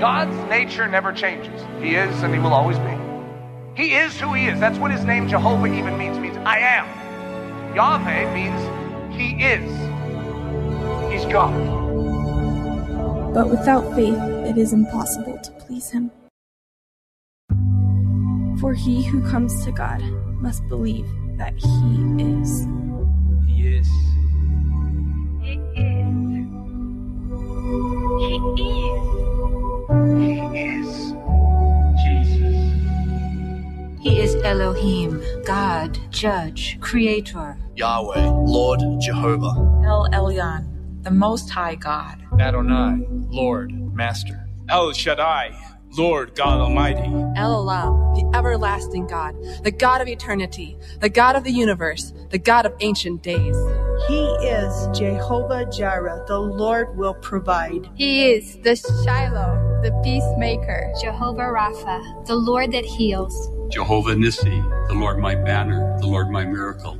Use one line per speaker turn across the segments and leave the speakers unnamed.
God's nature never changes. He is and he will always be. He is who he is. That's what his name Jehovah even means. Means I am. Yahweh means he is. He's God.
But without faith, it is impossible to please him. For he who comes to God must believe that he is.
He is.
He is. He is.
He is.
Jesus.
He is Elohim, God, Judge, Creator.
Yahweh, Lord, Jehovah.
El Elyon, the Most High God.
Adonai, Lord, Master.
El Shaddai, Lord God Almighty.
El Olam, the everlasting God, the God of eternity, the God of the universe, the God of ancient days.
He is Jehovah Jireh, the Lord will provide.
He is the Shiloh, the peacemaker.
Jehovah Rapha, the Lord that heals.
Jehovah Nissi, the Lord my banner, the Lord my miracle.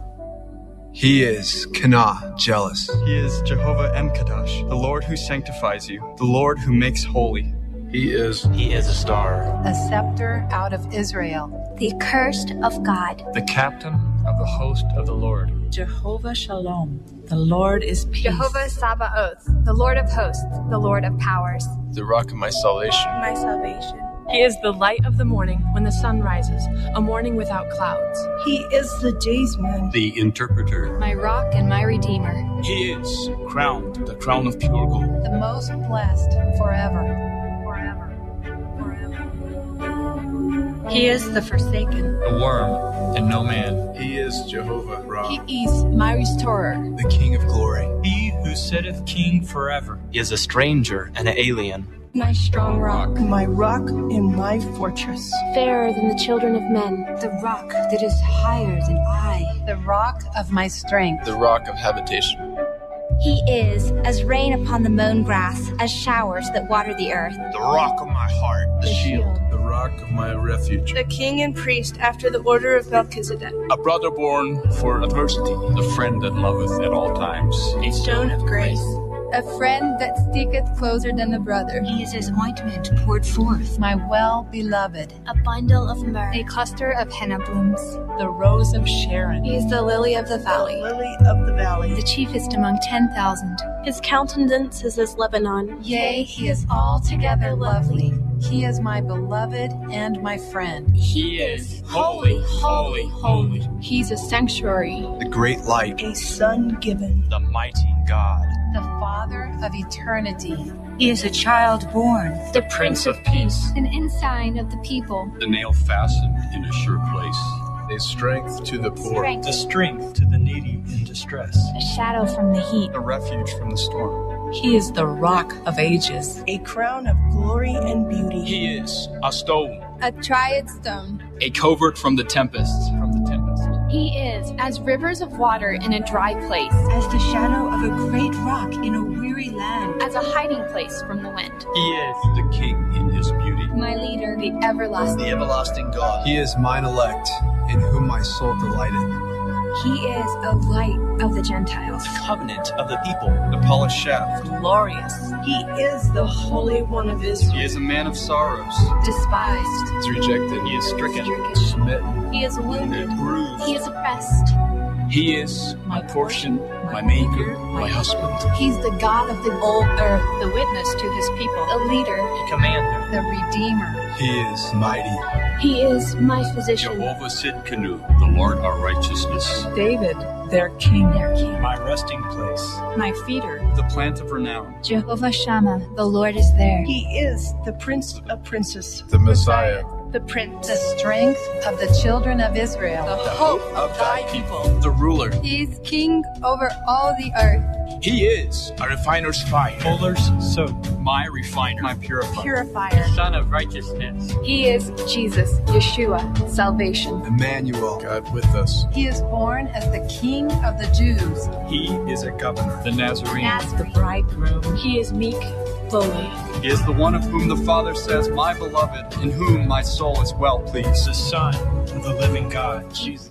He is Kana, jealous.
He is Jehovah Emkadash, the Lord who sanctifies you, the Lord who makes holy.
He is
He is a star,
a scepter out of Israel,
the accursed of God,
the captain of the host of the Lord.
Jehovah Shalom, the Lord is peace.
Jehovah Sabaoth, the Lord of hosts, the Lord of powers,
the rock of my salvation.
My salvation.
He is the light of the morning when the sun rises, a morning without clouds.
He is the daysman,
the interpreter,
my rock and my redeemer.
He is crowned, the crown of pure gold,
the most blessed forever.
He is the forsaken,
the worm, and no man.
He is Jehovah Ra.
He is my restorer,
the King of glory.
He who sitteth king forever
he is a stranger and an alien.
My strong rock,
my rock and my fortress,
fairer than the children of men,
the rock that is higher than I,
the rock of my strength,
the rock of habitation.
He is as rain upon the mown grass, as showers that water the earth.
The rock of my heart,
the, the shield, the rock of my refuge.
The king and priest after the order of Melchizedek.
A brother born for adversity.
The friend that loveth at all times.
A stone of grace.
A friend that sticketh closer than a brother.
He is as ointment poured forth,
my well beloved.
A bundle of myrrh. A cluster of henna blooms.
The rose of Sharon.
He is the lily of the valley.
The lily of the valley.
The chiefest among ten thousand.
His countenance is as Lebanon.
Yea, he is altogether lovely. He is my beloved and my friend.
He is holy, holy, holy.
He's a sanctuary.
The great light.
A son given.
The mighty God.
The Father of eternity.
He is a child born.
The Prince of Peace.
An ensign of the people.
The nail fastened in a sure place.
A strength to the poor.
Strength.
The strength to the needy in distress.
A shadow from the heat.
A refuge from the storm.
He is the rock of ages.
A crown of glory and beauty.
He is a stone.
A triad stone.
A covert from the tempest.
From the tempest.
He is as rivers of water in a dry place.
As the shadow of a great rock in a weary land.
As a hiding place from the wind.
He is the king in his beauty.
My leader, the everlasting.
The everlasting God.
He is mine elect, in whom my soul delighteth.
He is a light of the Gentiles.
The covenant of the people.
The polished shaft.
Glorious.
He is the Holy One of Israel.
He is a man of sorrows.
Despised.
He is rejected.
He is stricken.
stricken.
Smitten.
He is wounded.
Bruised.
He is oppressed.
He is my portion, my maker, my husband.
He's the God of the whole earth.
The witness to his people.
The leader.
The commander.
The redeemer.
He is mighty.
He is my physician.
Jehovah Sidkenu, the Lord our righteousness.
David, their king.
Their king.
My resting place.
My feeder.
The plant of renown.
Jehovah Shammah, the Lord is there.
He is the Prince of Princes.
The Messiah.
The Prince.
The strength of the children of Israel.
The, the hope of thy people.
The ruler.
He is king over all the earth.
He is a refiner's fire.
Fuller's soap.
My refiner.
My purifier.
Purifier.
Son of righteousness.
He is Jesus, Yeshua, salvation.
Emmanuel,
God with us.
He is born as the King of the Jews.
He is a governor.
The Nazarene.
The bridegroom.
He is meek, lowly.
He is the one of whom the Father says, My beloved, in whom my soul is well pleased. The Son of the living God, Jesus.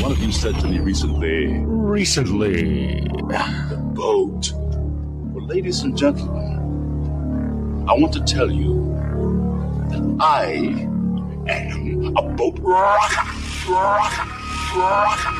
One of you said to me recently.
Recently.
The boat. Well, ladies and gentlemen, I want to tell you that I am a boat rocker. Rocker. Rocker.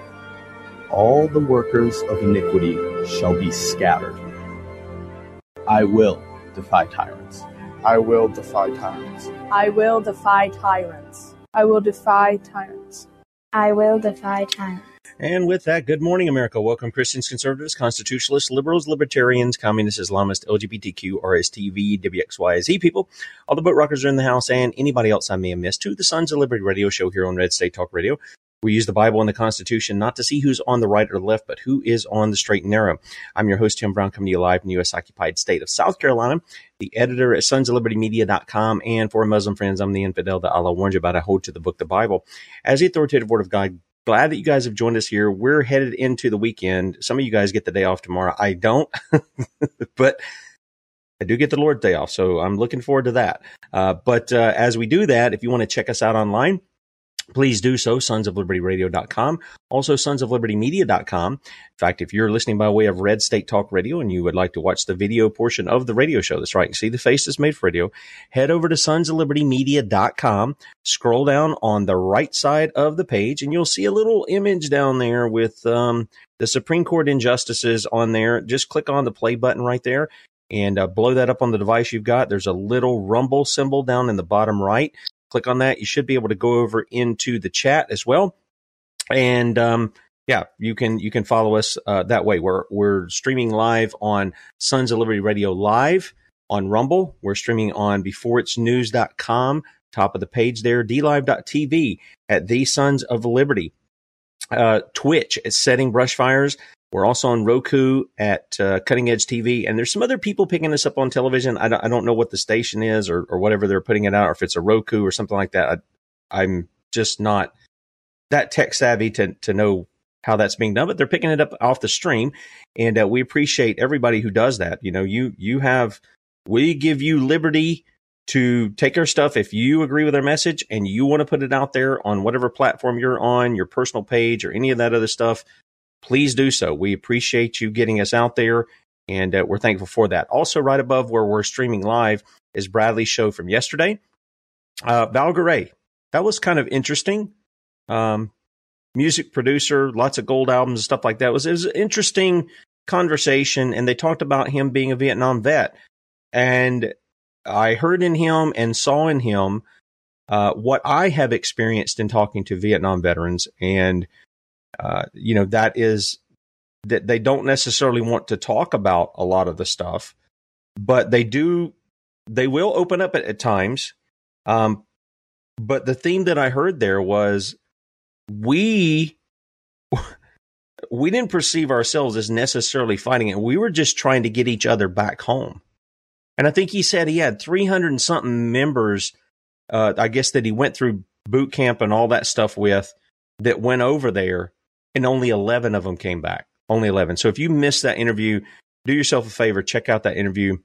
All the workers of iniquity shall be scattered. I will defy tyrants.
I will defy tyrants.
I will defy tyrants. I will defy tyrants.
I will defy tyrants.
And with that, good morning, America. Welcome, Christians, conservatives, constitutionalists, liberals, libertarians, communists, Islamists, LGBTQ, RSTV, WXYZ people, all the boat rockers are in the house, and anybody else I may have missed to the Sons of Liberty radio show here on Red State Talk Radio. We use the Bible and the Constitution not to see who's on the right or left, but who is on the straight and narrow. I'm your host, Tim Brown, coming to you live from the U.S. occupied state of South Carolina, the editor at sons of liberty media.com. And for Muslim friends, I'm the infidel that Allah warned you about. I hold to the book, the Bible, as the authoritative word of God. Glad that you guys have joined us here. We're headed into the weekend. Some of you guys get the day off tomorrow. I don't, but I do get the Lord's day off. So I'm looking forward to that. Uh, but uh, as we do that, if you want to check us out online, please do so sonsoflibertyradio.com also sonsoflibertymedia.com in fact if you're listening by way of red state talk radio and you would like to watch the video portion of the radio show that's right you see the face that's made for radio head over to sonsoflibertymedia.com scroll down on the right side of the page and you'll see a little image down there with um, the supreme court injustices on there. Just click on the play button right there and uh, blow that up on the device you've got. There's a little rumble symbol down in the bottom right click on that. You should be able to go over into the chat as well. And um, yeah, you can you can follow us uh, that way. We're we're streaming live on Sons of Liberty Radio live on Rumble. We're streaming on beforeitsnews.com, top of the page there, dlive.tv at the Sons of Liberty. Uh, Twitch is setting brush fires. We're also on Roku at uh, Cutting Edge TV, and there's some other people picking this up on television. I don't, I don't know what the station is or, or whatever they're putting it out, or if it's a Roku or something like that. I, I'm just not that tech savvy to to know how that's being done, but they're picking it up off the stream, and uh, we appreciate everybody who does that. You know, you you have we give you liberty to take our stuff if you agree with our message and you want to put it out there on whatever platform you're on, your personal page or any of that other stuff please do so. We appreciate you getting us out there, and uh, we're thankful for that. Also, right above where we're streaming live is Bradley's show from yesterday. Uh, Val Garay, that was kind of interesting. Um, music producer, lots of gold albums and stuff like that. It was, it was an interesting conversation, and they talked about him being a Vietnam vet. And I heard in him and saw in him uh, what I have experienced in talking to Vietnam veterans, and uh, you know that is that they don't necessarily want to talk about a lot of the stuff, but they do. They will open up at, at times. Um, but the theme that I heard there was we we didn't perceive ourselves as necessarily fighting it. We were just trying to get each other back home. And I think he said he had 300 and something members, uh, I guess, that he went through boot camp and all that stuff with that went over there, and only 11 of them came back. Only 11. So if you missed that interview, do yourself a favor, check out that interview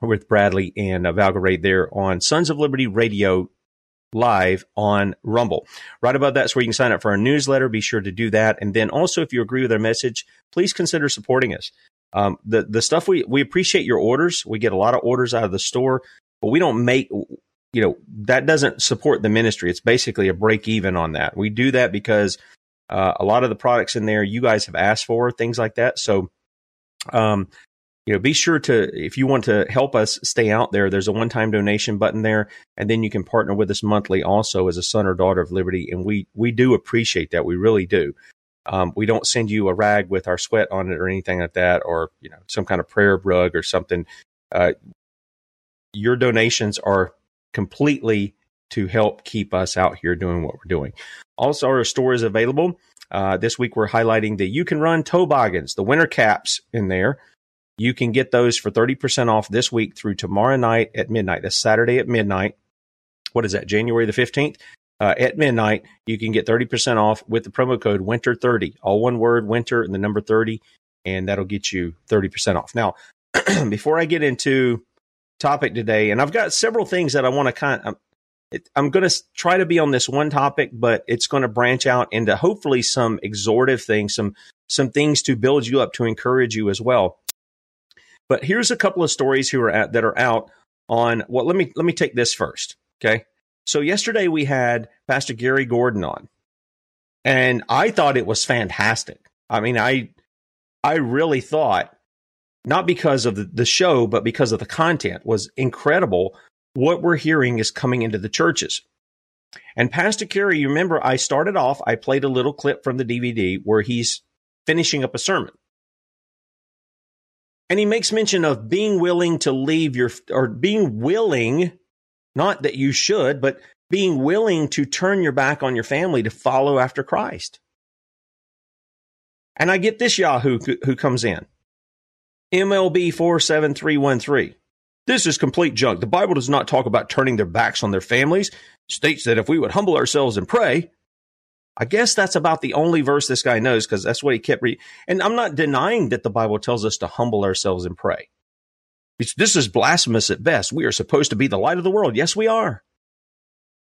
with Bradley and uh, Val Garay there on Sons of Liberty Radio live on Rumble. Right above that's where you can sign up for our newsletter. Be sure to do that. And then also, if you agree with our message, please consider supporting us. Um, the the stuff we we appreciate your orders. We get a lot of orders out of the store, but we don't make you know that doesn't support the ministry. It's basically a break even on that. We do that because uh, a lot of the products in there you guys have asked for things like that. So. Um, you know, be sure to, if you want to help us stay out there, there's a one time donation button there. And then you can partner with us monthly also as a son or daughter of liberty. And we, we do appreciate that. We really do. Um, we don't send you a rag with our sweat on it or anything like that, or, you know, some kind of prayer rug or something. Uh, your donations are completely to help keep us out here doing what we're doing. Also, our store is available. Uh, this week, we're highlighting the You Can Run toboggans, the winter caps in there. You can get those for 30% off this week through tomorrow night at midnight. That's Saturday at midnight. What is that, January the 15th? Uh, at midnight, you can get 30% off with the promo code WINTER30. All one word, winter, and the number 30, and that'll get you 30% off. Now, before I get into topic today, and I've got several things that I want to kind of, I'm going to try to be on this one topic, but it's going to branch out into hopefully some exhortive things, some some things to build you up, to encourage you as well. But here's a couple of stories who are at, that are out on well let me let me take this first. Okay. So yesterday we had Pastor Gary Gordon on. And I thought it was fantastic. I mean, I I really thought not because of the show, but because of the content was incredible. What we're hearing is coming into the churches. And Pastor Gary, you remember I started off, I played a little clip from the DVD where he's finishing up a sermon. And he makes mention of being willing to leave your, or being willing, not that you should, but being willing to turn your back on your family to follow after Christ. And I get this Yahoo who comes in MLB 47313. This is complete junk. The Bible does not talk about turning their backs on their families. It states that if we would humble ourselves and pray, I guess that's about the only verse this guy knows because that's what he kept reading. And I'm not denying that the Bible tells us to humble ourselves and pray. It's, this is blasphemous at best. We are supposed to be the light of the world. Yes, we are.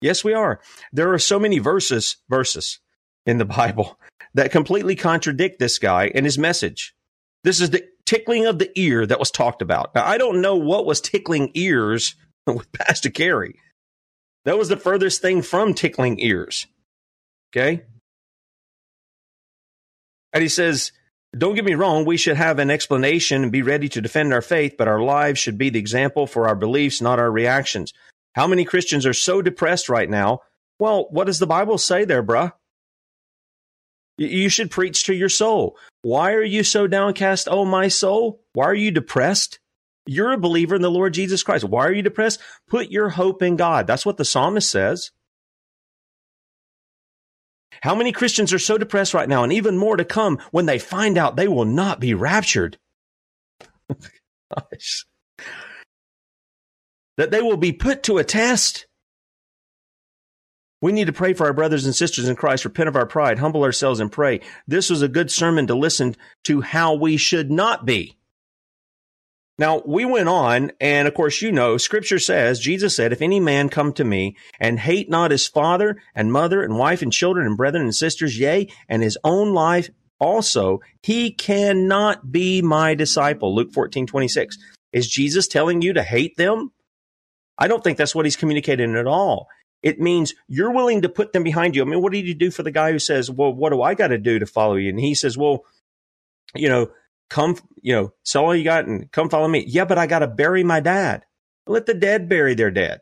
Yes, we are. There are so many verses, verses in the Bible that completely contradict this guy and his message. This is the tickling of the ear that was talked about. Now, I don't know what was tickling ears with Pastor Gary. That was the furthest thing from tickling ears. Okay. And he says, don't get me wrong, we should have an explanation and be ready to defend our faith, but our lives should be the example for our beliefs, not our reactions. How many Christians are so depressed right now? Well, what does the Bible say there, bruh? You should preach to your soul. Why are you so downcast, oh my soul? Why are you depressed? You're a believer in the Lord Jesus Christ. Why are you depressed? Put your hope in God. That's what the psalmist says. How many Christians are so depressed right now, and even more to come when they find out they will not be raptured? Gosh. That they will be put to a test. We need to pray for our brothers and sisters in Christ, repent of our pride, humble ourselves, and pray. This was a good sermon to listen to how we should not be. Now, we went on, and of course, you know, scripture says, Jesus said, if any man come to me and hate not his father and mother and wife and children and brethren and sisters, yea, and his own life also, he cannot be my disciple. Luke 14, 26. Is Jesus telling you to hate them? I don't think that's what he's communicating at all. It means you're willing to put them behind you. I mean, what did you do for the guy who says, well, what do I got to do to follow you? And he says, well, you know, come, you know, sell all you got and come follow me. Yeah, but I got to bury my dad. Let the dead bury their dead.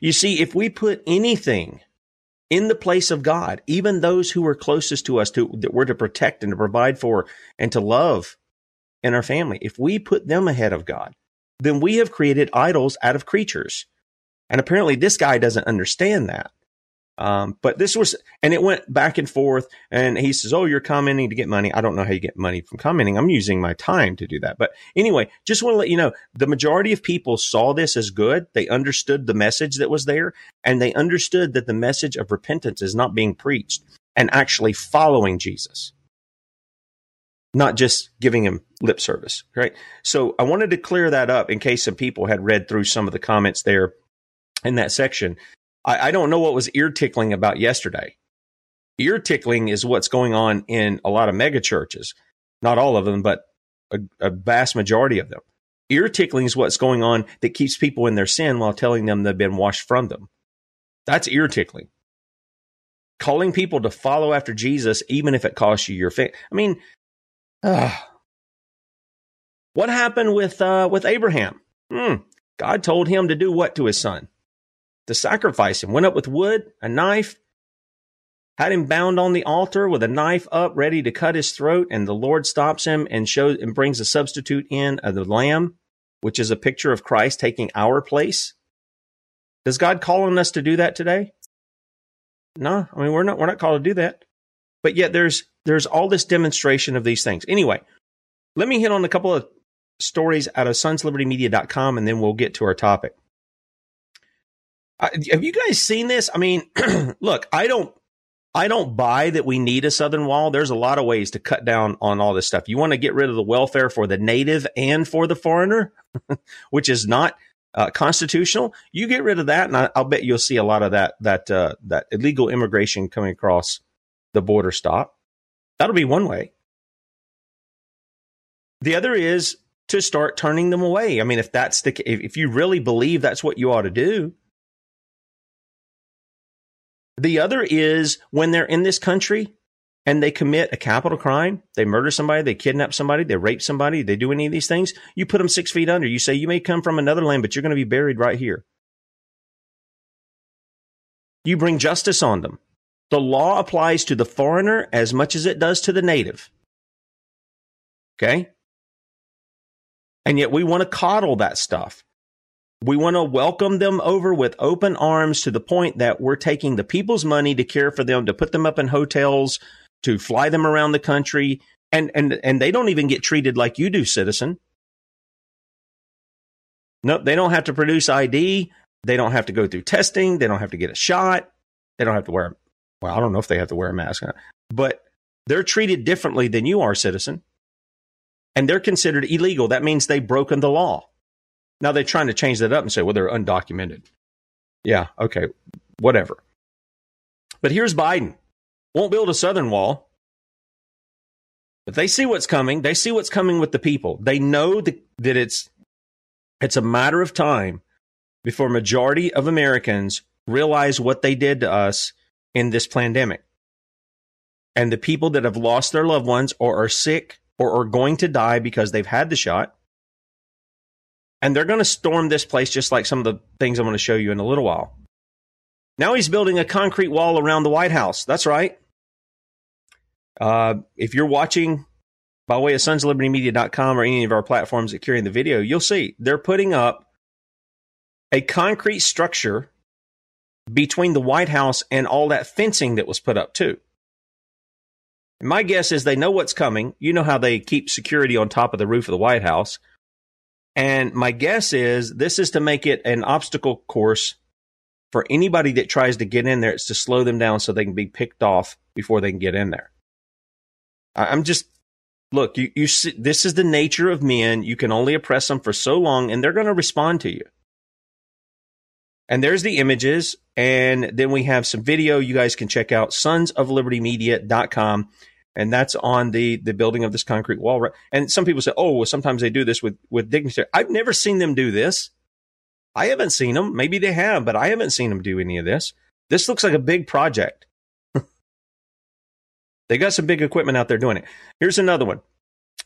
You see, if we put anything in the place of God, even those who are closest to us, to, that we're to protect and to provide for and to love in our family, if we put them ahead of God, then we have created idols out of creatures. And apparently, this guy doesn't understand that. Um, but this was, and it went back and forth. And he says, "Oh, you're commenting to get money. I don't know how you get money from commenting. I'm using my time to do that." But anyway, just want to let you know, the majority of people saw this as good. They understood the message that was there, and they understood that the message of repentance is not being preached and actually following Jesus, not just giving him lip service. Right. So I wanted to clear that up in case some people had read through some of the comments there in that section. I, I don't know what was ear tickling about yesterday. Ear tickling is what's going on in a lot of mega churches. Not all of them, but a, a vast majority of them. Ear tickling is what's going on that keeps people in their sin while telling them they've been washed from them. That's ear tickling. Calling people to follow after Jesus, even if it costs you your faith. I mean, uh, what happened with uh, with Abraham? Hmm. God told him to do what to his son? To sacrifice him. Went up with wood, a knife, had him bound on the altar with a knife up, ready to cut his throat. And the Lord stops him and shows and brings a substitute in of the lamb, which is a picture of Christ taking our place. Does God call on us to do that today? No, I mean we're not we're not called to do that. But yet there's there's all this demonstration of these things. Anyway, let me hit on a couple of stories out of sonslibertymedia.com and then we'll get to our topic. Have you guys seen this? I mean, look, I don't, I don't buy that we need a southern wall. There's a lot of ways to cut down on all this stuff. You want to get rid of the welfare for the native and for the foreigner, which is not uh, constitutional. You get rid of that, and I, will bet you'll see a lot of that that uh, that illegal immigration coming across the border stop. That'll be one way. The other is to start turning them away. I mean, if that's the if you really believe that's what you ought to do, the other is when they're in this country and they commit a capital crime, they murder somebody, they kidnap somebody, they rape somebody, they do any of these things, you put them six feet under. You say, you may come from another land, but you're going to be buried right here. You bring justice on them. The law applies to the foreigner as much as it does to the native. Okay? And yet we want to coddle that stuff. We want to welcome them over with open arms to the point that we're taking the people's money to care for them, to put them up in hotels, to fly them around the country, and and and they don't even get treated like you do, citizen. No, they don't have to produce ID. They don't have to go through testing. They don't have to get a shot. They don't have to wear. Well, I don't know if they have to wear a mask, but they're treated differently than you are, citizen, and they're considered illegal. That means they've broken the law. Now they're trying to change that up and say, well, they're undocumented. Yeah, okay, whatever. But here's Biden. Won't build a southern wall. But they see what's coming. They see what's coming with the people. They know that, that it's it's a matter of time before majority of Americans realize what they did to us in this pandemic. And the people that have lost their loved ones or are sick or are going to die because they've had the shot and they're going to storm this place just like some of the things I'm going to show you in a little while. Now he's building a concrete wall around the White House. That's right. Uh, if you're watching by way of sonslibertymedia.com or any of our platforms that carry the video, you'll see they're putting up a concrete structure between the White House and all that fencing that was put up too. My guess is they know what's coming. You know how they keep security on top of the roof of the White House. And my guess is this is to make it an obstacle course for anybody that tries to get in there. It's to slow them down so they can be picked off before they can get in there. I'm just look. You you see, this is the nature of men. You can only oppress them for so long, and they're going to respond to you. And there's the images, and then we have some video you guys can check out. Sons of Liberty Media.com and that's on the the building of this concrete wall. right? And some people say, "Oh, well, sometimes they do this with with dignitary." I've never seen them do this. I haven't seen them. Maybe they have, but I haven't seen them do any of this. This looks like a big project. they got some big equipment out there doing it. Here's another one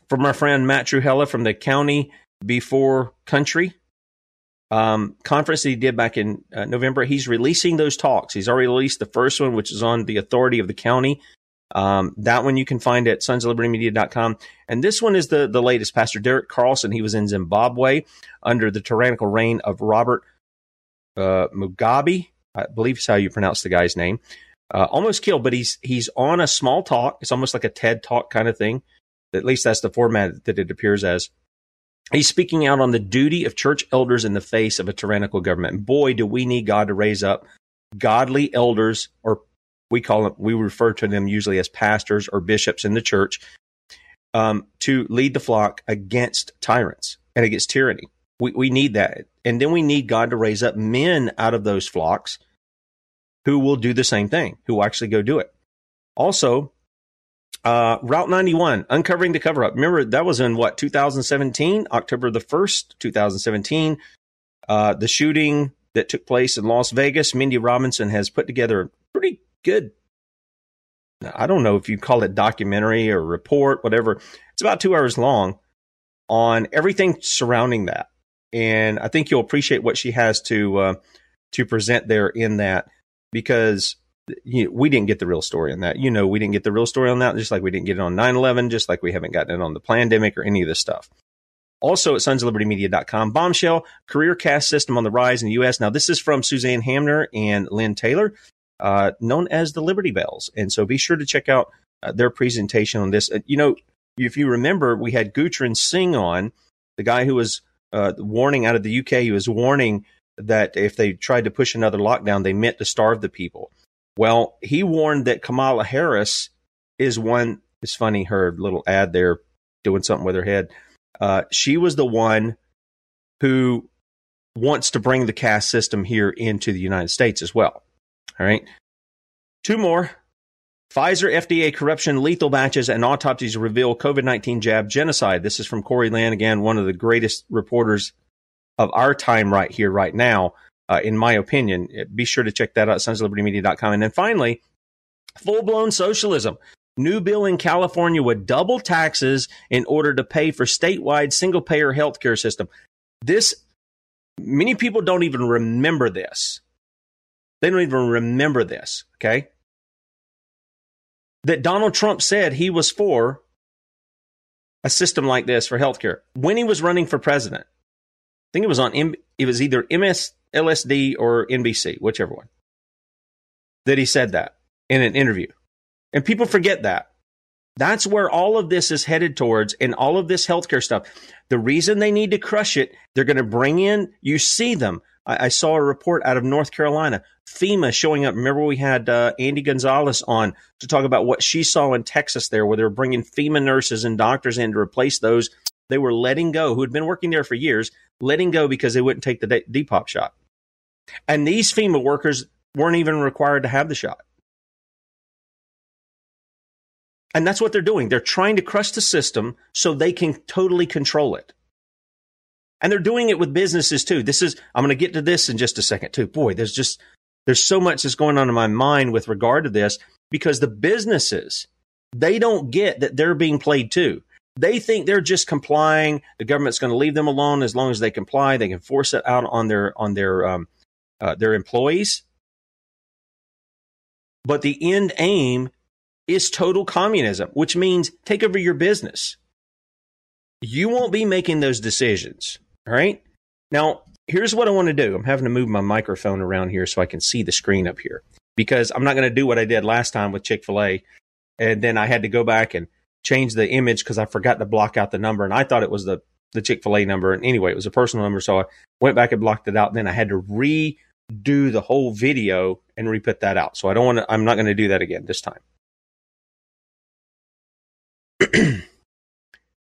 from our friend Matt Trewhella from the County before country um, conference that he did back in uh, November. He's releasing those talks. He's already released the first one, which is on the authority of the county. Um, that one you can find at sonsoflibertymedia.com. And this one is the, the latest. Pastor Derek Carlson, he was in Zimbabwe under the tyrannical reign of Robert uh, Mugabe. I believe is how you pronounce the guy's name. Uh, almost killed, but he's he's on a small talk. It's almost like a TED talk kind of thing. At least that's the format that it appears as. He's speaking out on the duty of church elders in the face of a tyrannical government. Boy, do we need God to raise up godly elders, or we call them, we refer to them usually as pastors or bishops in the church, um, to lead the flock against tyrants and against tyranny. We, we need that. And then we need God to raise up men out of those flocks who will do the same thing, who will actually go do it. Also, uh, Route 91, uncovering the cover up. Remember, that was in what, 2017, October the 1st, 2017. Uh, the shooting that took place in Las Vegas, Mindy Robinson has put together good, I don't know if you call it documentary or report, whatever. It's about two hours long on everything surrounding that. And I think you'll appreciate what she has to, uh, to present there in that because you know, we didn't get the real story on that. You know, we didn't get the real story on that, just like we didn't get it on 9 11, just like we haven't gotten it on the pandemic or any of this stuff. Also at sonsoflibertymedia.com, bombshell career cast system on the rise in the U.S. Now, this is from Suzanne Hamner and Lynn Taylor, uh, known as the Liberty Bells. And so be sure to check out uh, their presentation on this. Uh, you know, if you remember, we had Gutrin Singh on, the guy who was uh, warning out of the UK, he was warning that if they tried to push another lockdown, they meant to starve the people. Well, he warned that Kamala Harris is one. It's funny her little ad there doing something with her head. Uh, she was the one who wants to bring the caste system here into the United States as well. All right. Two more. Pfizer FDA corruption, lethal batches, and autopsies reveal COVID 19 jab genocide. This is from Corey Lynn, again, one of the greatest reporters of our time right here, right now uh, in my opinion. Be sure to check that out, sonsoflibertymedia.com. And then finally, full blown socialism. New bill in California would double taxes in order to pay for statewide single payer healthcare system. This, many people don't even remember this. They don't even remember this, okay? That Donald Trump said he was for a system like this for healthcare when he was running for president. I think it was on, it was either MS, LSD or NBC, whichever one, that he said that in an interview. And people forget that. That's where all of this is headed towards and all of this healthcare stuff. The reason they need to crush it, they're going to bring in, you see them. I, I, saw a report out of North Carolina, FEMA showing up. Remember, we had uh, Andy Gonzalez on to talk about what she saw in Texas there, where they were bringing FEMA nurses and doctors in to replace those they were letting go, who had been working there for years, letting go because they wouldn't take the Depop shot. And these FEMA workers weren't even required to have the shot. And that's what they're doing. They're trying to crush the system so they can totally control it. And they're doing it with businesses too. This is, I'm going to get to this in just a second too. Boy, there's just, there's so much that's going on in my mind with regard to this because the businesses, they don't get that they're being played too. They think they're just complying. The government's going to leave them alone as long as they comply. They can force it out on their, on their, um, uh, their employees. But the end aim is total communism, which means take over your business. You won't be making those decisions. All right. Now, here's what I want to do. I'm having to move my microphone around here so I can see the screen up here because I'm not going to do what I did last time with Chick fil A. And then I had to go back and change the image because I forgot to block out the number. And I thought it was the, the Chick fil A number. And anyway, it was a personal number. So I went back and blocked it out. And then I had to redo the whole video and re-put that out. So I don't want to, I'm not going to do that again this time.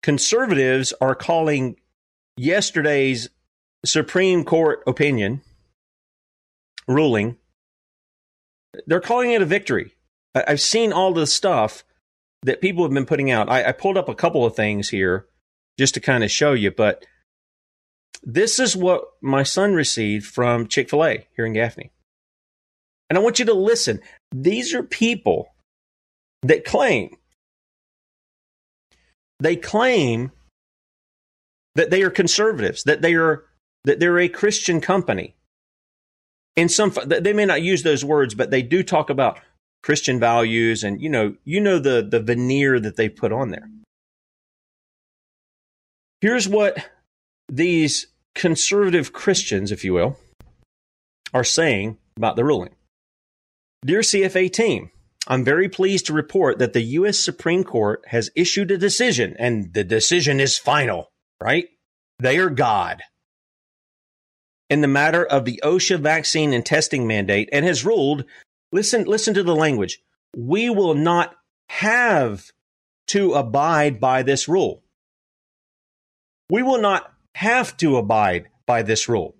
Conservatives are calling yesterday's Supreme Court opinion ruling, they're calling it a victory. I've seen all the stuff that people have been putting out. I, I pulled up a couple of things here just to kind of show you, but this is what my son received from Chick fil A here in Gaffney. And I want you to listen. These are people that claim, they claim that they are conservatives, that they are that they're a Christian company. In some, they may not use those words, but they do talk about Christian values, and you know, you know the the veneer that they put on there. Here's what these conservative Christians, if you will, are saying about the ruling. Dear CFA team, I'm very pleased to report that the U.S. Supreme Court has issued a decision, and the decision is final, right? They are God. In the matter of the OSHA vaccine and testing mandate, and has ruled listen, listen to the language. We will not have to abide by this rule. We will not have to abide by this rule.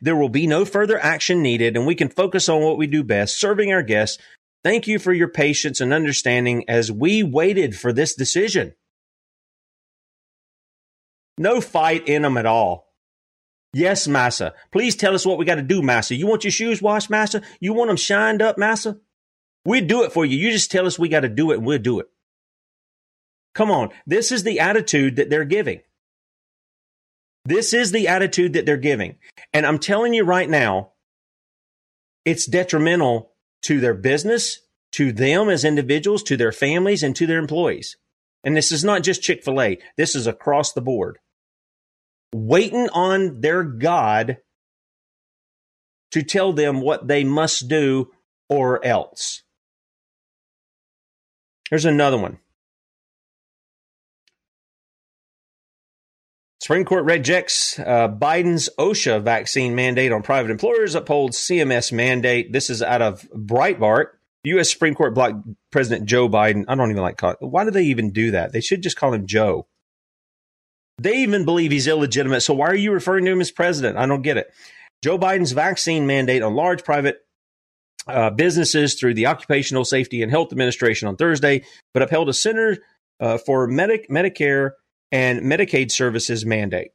There will be no further action needed, and we can focus on what we do best, serving our guests. Thank you for your patience and understanding as we waited for this decision. No fight in them at all. Yes, Massa. Please tell us what we got to do, Massa. You want your shoes washed, Massa? You want them shined up, Massa? We'll do it for you. You just tell us we got to do it and we'll do it. Come on. This is the attitude that they're giving. This is the attitude that they're giving. And I'm telling you right now, it's detrimental to their business, to them as individuals, to their families, and to their employees. And this is not just Chick fil A, this is across the board. Waiting on their God to tell them what they must do or else. Here's another one. Supreme Court rejects uh, Biden's OSHA vaccine mandate on private employers, upholds CMS mandate. This is out of Breitbart. U.S. Supreme Court blocked President Joe Biden. I don't even like call. Why do they even do that? They should just call him Joe. They even believe he's illegitimate. So why are you referring to him as president? I don't get it. Joe Biden's vaccine mandate on large private uh, businesses through the Occupational Safety and Health Administration on Thursday, but upheld a Center uh, for Medic- Medicare and Medicaid Services mandate.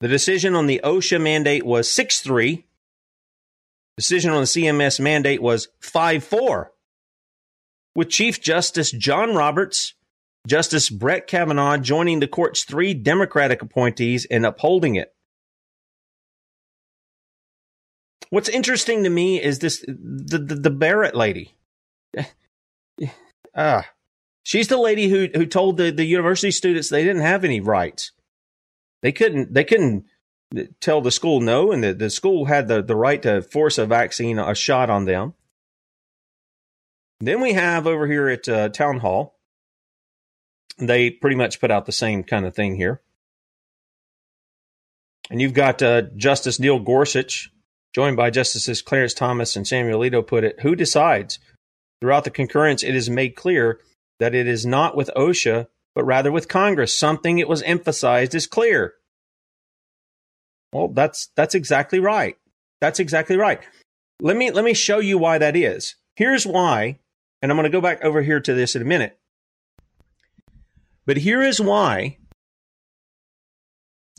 The decision on the OSHA mandate was 6 3. Decision on the CMS mandate was 5 4. With Chief Justice John Roberts, Justice Brett Kavanaugh joining the court's three Democratic appointees in upholding it. What's interesting to me is this the, the, the Barrett lady. Ah, She's the lady who who told the, the university students they didn't have any rights. They couldn't they couldn't tell the school no, and the, the school had the, the right to force a vaccine, a shot on them. Then we have over here at uh, Town Hall, they pretty much put out the same kind of thing here. And you've got uh, Justice Neil Gorsuch, joined by Justices Clarence Thomas and Samuel Alito, put it Who decides? Throughout the concurrence, it is made clear that it is not with OSHA, but rather with Congress. Something it was emphasized is clear. Well, that's that's exactly right. That's exactly right. Let me let me show you why that is. Here's why, and I'm going to go back over here to this in a minute. But here is why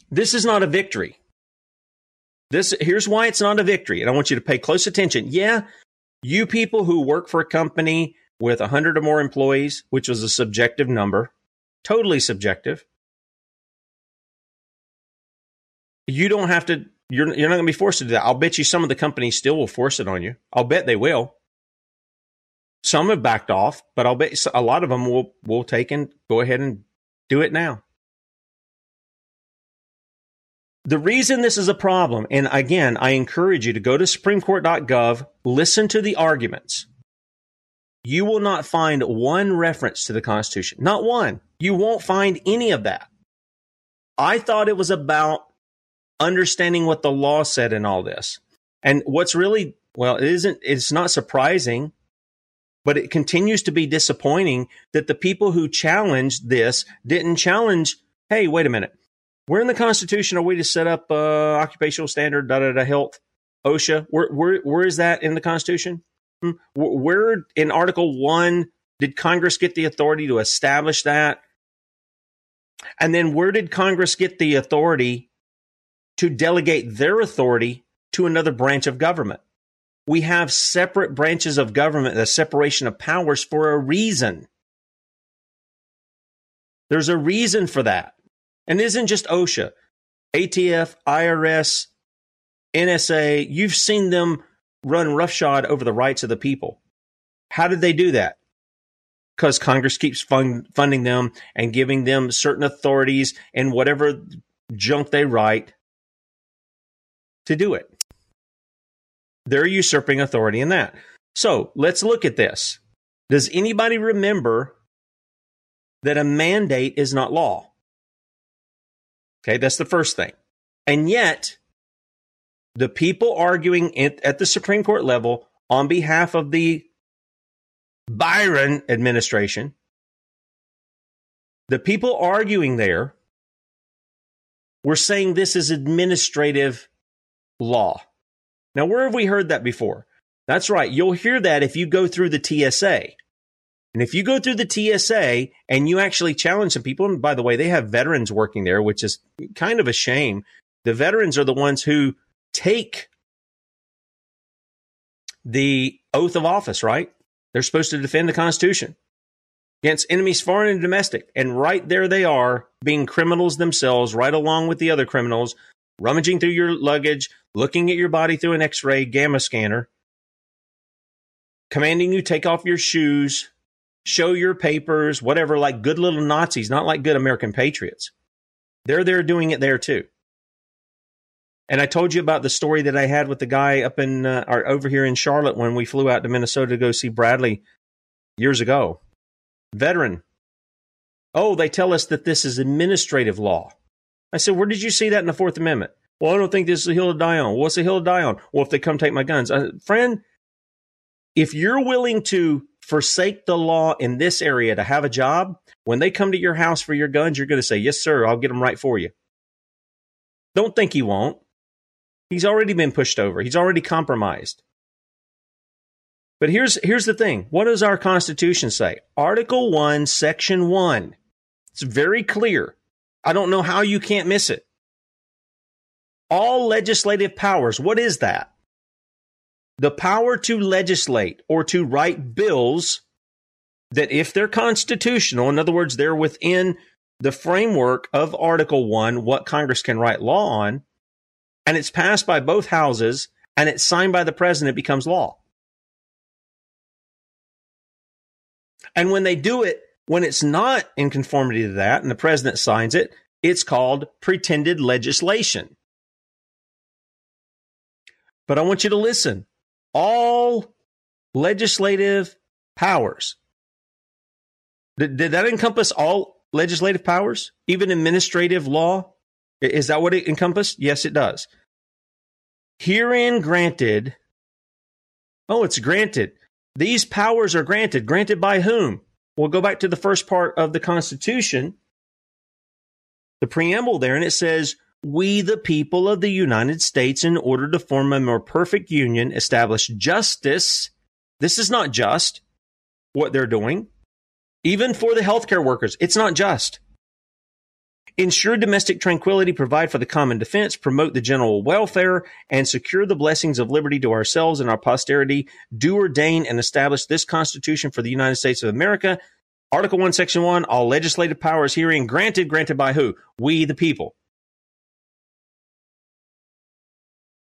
this is not a victory. This here's why it's not a victory, and I want you to pay close attention. Yeah, you people who work for a company with 100 or more employees, which was a subjective number, totally subjective. You don't have to, you're, you're not going to be forced to do that. I'll bet you some of the companies still will force it on you. I'll bet they will. Some have backed off, but I'll bet a lot of them will, will take and go ahead and do it now. The reason this is a problem, and again, I encourage you to go to supremecourt.gov, listen to the arguments you will not find one reference to the Constitution. Not one. You won't find any of that. I thought it was about understanding what the law said in all this. And what's really, well, it isn't, it's not surprising, but it continues to be disappointing that the people who challenged this didn't challenge, hey, wait a minute. Where in the Constitution are we to set up uh, occupational standard, da da da, health, OSHA? Where, where, where is that in the Constitution? Hmm. Where in Article 1 did Congress get the authority to establish that? And then where did Congress get the authority to delegate their authority to another branch of government? We have separate branches of government, the separation of powers for a reason. There's a reason for that. And isn't just OSHA, ATF, IRS, NSA. You've seen them run roughshod over the rights of the people. How did they do that? Because Congress keeps fund, funding them and giving them certain authorities and whatever junk they write to do it. They're usurping authority in that. So let's look at this. Does anybody remember that a mandate is not law? Okay, that's the first thing. And yet, the people arguing at the Supreme Court level on behalf of the Biden administration, the people arguing there were saying this is administrative law. Now, where have we heard that before? That's right. You'll hear that if you go through the TSA. And if you go through the TSA and you actually challenge some people, and by the way, they have veterans working there, which is kind of a shame. The veterans are the ones who take the oath of office, right? They're supposed to defend the Constitution against enemies foreign and domestic. And right there they are, being criminals themselves, right along with the other criminals, rummaging through your luggage, looking at your body through an x ray gamma scanner, commanding you take off your shoes, show your papers, whatever, like good little Nazis, not like good American patriots. They're there doing it there too. And I told you about the story that I had with the guy up in uh, or over here in Charlotte when we flew out to Minnesota to go see Bradley years ago. Veteran. Oh, they tell us that this is administrative law. I said, where did you see that in the Fourth Amendment? Well, I don't think this is a hill to die on. What's a hill to die on? Well, if they come take my guns. I, friend, if you're willing to forsake the law in this area to have a job, when they come to your house for your guns, you're going to say, Yes, sir, I'll get them right for you. Don't think he won't. He's already been pushed over, he's already compromised. But here's, here's the thing what does our Constitution say? Article 1, Section 1. It's very clear. I don't know how you can't miss it. All legislative powers, what is that? the power to legislate or to write bills that, if they're constitutional, in other words, they're within the framework of Article 1, what Congress can write law on, and it's passed by both houses and it's signed by the president, it becomes law. And when they do it, when it's not in conformity to that and the president signs it, it's called pretended legislation. But I want you to listen all legislative powers. Did, did that encompass all legislative powers, even administrative law? Is that what it encompassed? Yes, it does. Herein granted, oh, it's granted. These powers are granted. Granted by whom? We'll go back to the first part of the Constitution, the preamble there, and it says, we, the people of the United States, in order to form a more perfect union, establish justice. This is not just what they're doing. Even for the healthcare workers, it's not just. Ensure domestic tranquility, provide for the common defense, promote the general welfare, and secure the blessings of liberty to ourselves and our posterity. Do ordain and establish this Constitution for the United States of America. Article 1, Section 1, all legislative powers herein granted, granted by who? We, the people.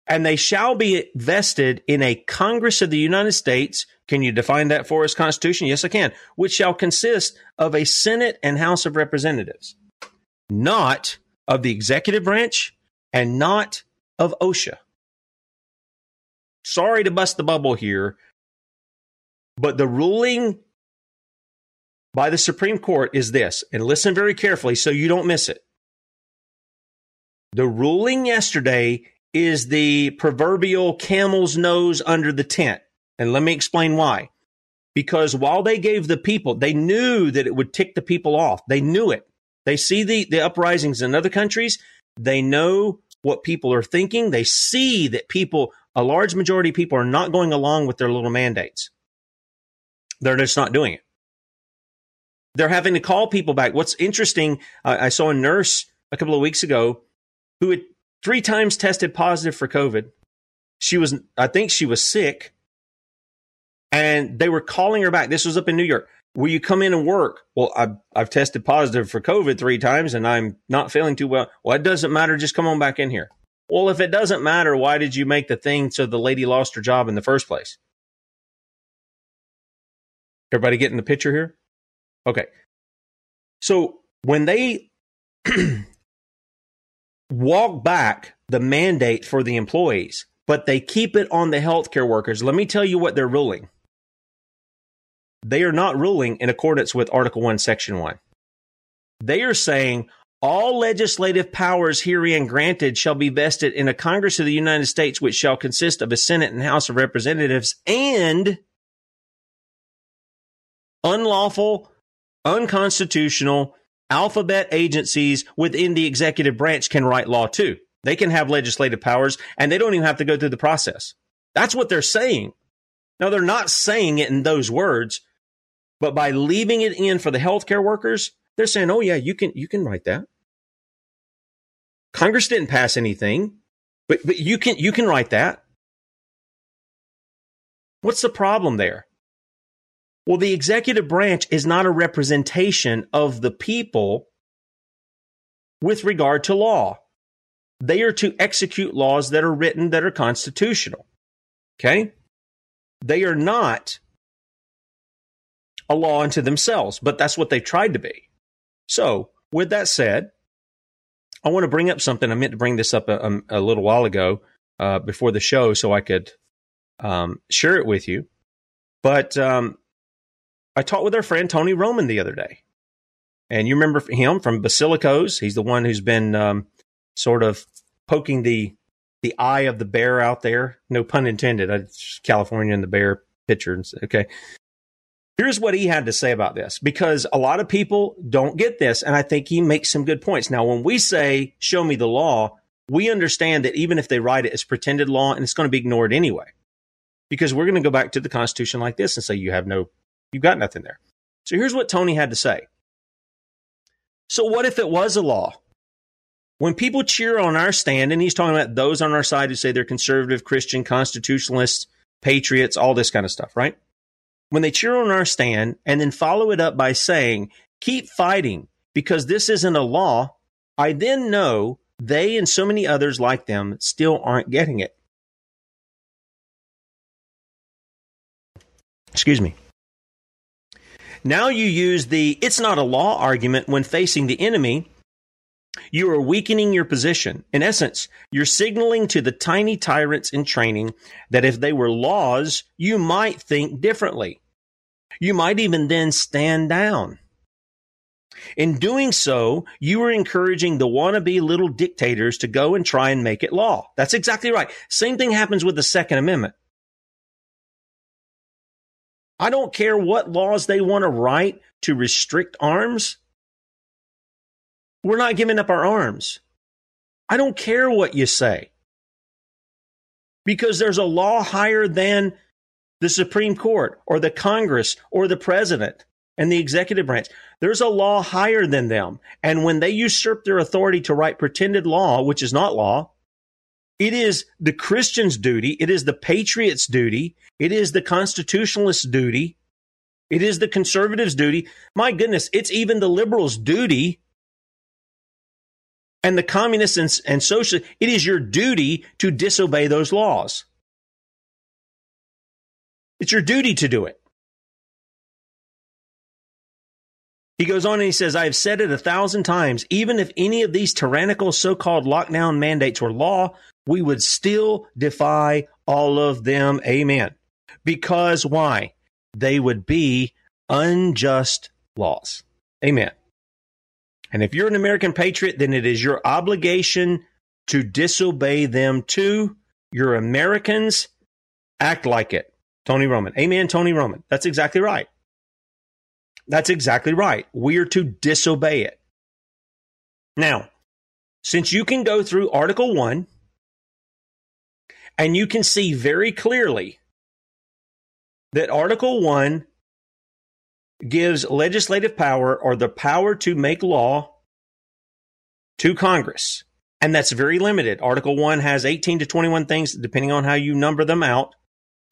and they shall be vested in a Congress of the United States. Can you define that for us, Constitution? Yes, I can. Which shall consist of a Senate and House of Representatives, not of the executive branch and not of OSHA. Sorry to bust the bubble here, but the ruling by the Supreme Court is this, and listen very carefully so you don't miss it. The ruling yesterday is the proverbial camel's nose under the tent. And let me explain why. Because while they gave the people, they knew that it would tick the people off. They knew it. They see the, the uprisings in other countries. They know what people are thinking. They see that people, a large majority of people, are not going along with their little mandates. They're just not doing it. They're having to call people back. What's interesting, I saw a nurse a couple of weeks ago who had three times tested positive for COVID. She was, I think she was sick. And they were calling her back. This was up in New York. Will you come in and work? Well, I've, I've tested positive for COVID three times and I'm not feeling too well. Well, it doesn't matter. Just come on back in here. Well, if it doesn't matter, why did you make the thing so the lady lost her job in the first place? Everybody getting the picture here? Okay. So when they walk back the mandate for the employees, but they keep it on the healthcare workers, let me tell you what they're ruling. They are not ruling in accordance with Article 1, Section 1. They are saying all legislative powers herein granted shall be vested in a Congress of the United States, which shall consist of a Senate and House of Representatives and unlawful, unconstitutional, alphabet agencies within the executive branch can write law too. They can have legislative powers and they don't even have to go through the process. That's what they're saying. Now, they're not saying it in those words, but by leaving it in for the healthcare workers, they're saying, "Oh yeah, you can you can write that." Congress didn't pass anything, but but you can you can write that. What's the problem there? Well, the executive branch is not a representation of the people with regard to law. They are to execute laws that are written that are constitutional. Okay? They are not a law unto themselves, but that's what they've tried to be. So, with that said, I want to bring up something. I meant to bring this up a, a, a little while ago uh, before the show so I could um, share it with you. But um, I talked with our friend Tony Roman the other day. And you remember him from Basilico's. He's the one who's been um, sort of poking the the eye of the bear out there. No pun intended. I, California and the bear picture. Okay. Here's what he had to say about this because a lot of people don't get this. And I think he makes some good points. Now, when we say, show me the law, we understand that even if they write it as pretended law and it's going to be ignored anyway, because we're going to go back to the Constitution like this and say, you have no, you've got nothing there. So here's what Tony had to say. So what if it was a law? When people cheer on our stand, and he's talking about those on our side who say they're conservative, Christian, constitutionalists, patriots, all this kind of stuff, right? When they cheer on our stand and then follow it up by saying, keep fighting because this isn't a law, I then know they and so many others like them still aren't getting it. Excuse me. Now you use the it's not a law argument when facing the enemy. You are weakening your position. In essence, you're signaling to the tiny tyrants in training that if they were laws, you might think differently. You might even then stand down. In doing so, you are encouraging the wannabe little dictators to go and try and make it law. That's exactly right. Same thing happens with the Second Amendment. I don't care what laws they want to write to restrict arms. We're not giving up our arms. I don't care what you say. Because there's a law higher than the Supreme Court or the Congress or the president and the executive branch. There's a law higher than them. And when they usurp their authority to write pretended law, which is not law, it is the Christian's duty, it is the patriot's duty, it is the constitutionalist's duty, it is the conservative's duty. My goodness, it's even the liberal's duty and the communists and, and socialists, it is your duty to disobey those laws. It's your duty to do it. He goes on and he says, I have said it a thousand times. Even if any of these tyrannical so called lockdown mandates were law, we would still defy all of them. Amen. Because why? They would be unjust laws. Amen. And if you're an American patriot, then it is your obligation to disobey them too. You're Americans. Act like it. Tony Roman. Amen, Tony Roman. That's exactly right. That's exactly right. We are to disobey it. Now, since you can go through Article 1 and you can see very clearly that Article 1 gives legislative power or the power to make law to Congress. And that's very limited. Article 1 has 18 to 21 things, depending on how you number them out.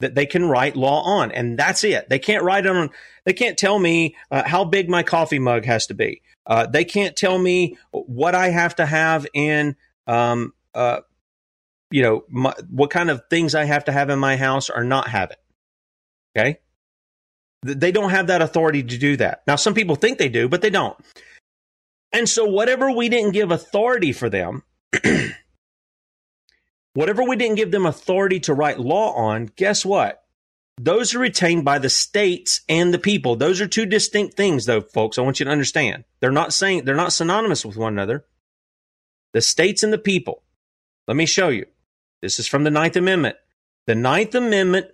That they can write law on, and that's it. They can't write on. They can't tell me uh, how big my coffee mug has to be. Uh, they can't tell me what I have to have in, um, uh, you know, my, what kind of things I have to have in my house or not have it. Okay, they don't have that authority to do that. Now, some people think they do, but they don't. And so, whatever we didn't give authority for them. Whatever we didn't give them authority to write law on, guess what? Those are retained by the states and the people. Those are two distinct things, though, folks. I want you to understand. They're not saying they're not synonymous with one another. The states and the people. Let me show you. This is from the Ninth Amendment. The Ninth Amendment,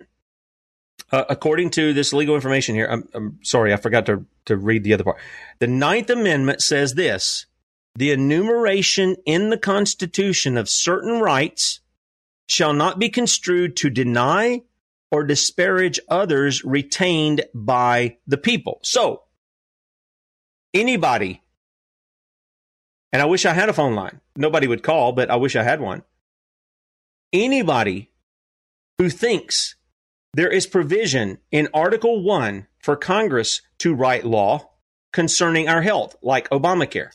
uh, according to this legal information here, I'm, I'm sorry, I forgot to, to read the other part. The Ninth Amendment says this the enumeration in the Constitution of certain rights shall not be construed to deny or disparage others retained by the people. So, anybody, and I wish I had a phone line. Nobody would call, but I wish I had one. Anybody who thinks there is provision in Article 1 for Congress to write law concerning our health, like Obamacare,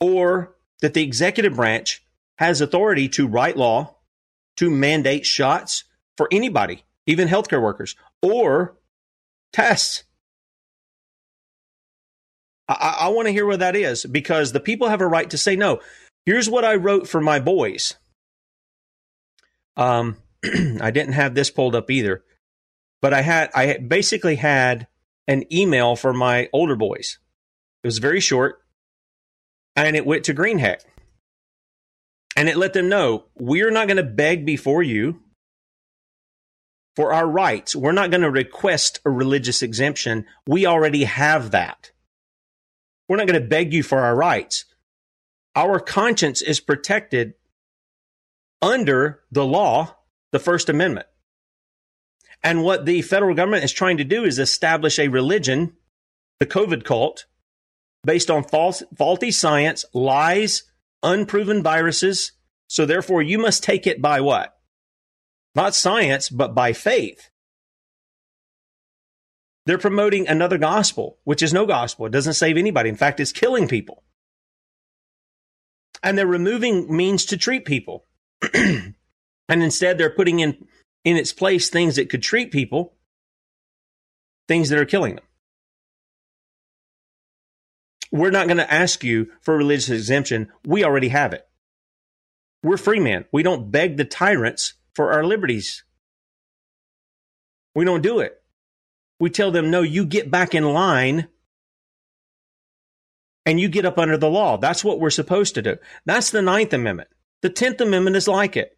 or that the executive branch has authority to write law to mandate shots for anybody, even healthcare workers, or tests. I, I want to hear what that is because the people have a right to say no. Here's what I wrote for my boys. Um, I didn't have this pulled up either, but I had I basically had an email for my older boys. It was very short, and it went to Greenheck. And it let them know we're not going to beg before you for our rights. We're not going to request a religious exemption. We already have that. We're not going to beg you for our rights. Our conscience is protected under the law, the First Amendment. And what the federal government is trying to do is establish a religion, the COVID cult, based on false, faulty science, lies, unproven viruses. So therefore, you must take it by what? Not science, but by faith. They're promoting another gospel, which is no gospel. It doesn't save anybody. In fact, it's killing people. And they're removing means to treat people. and instead, they're putting in, in its place things that could treat people, things that are killing them we're not going to ask you for religious exemption. We already have it. We're free men. We don't beg the tyrants for our liberties. We don't do it. We tell them, no, you get back in line and you get up under the law. That's what we're supposed to do. That's the Ninth Amendment. The Tenth Amendment is like it.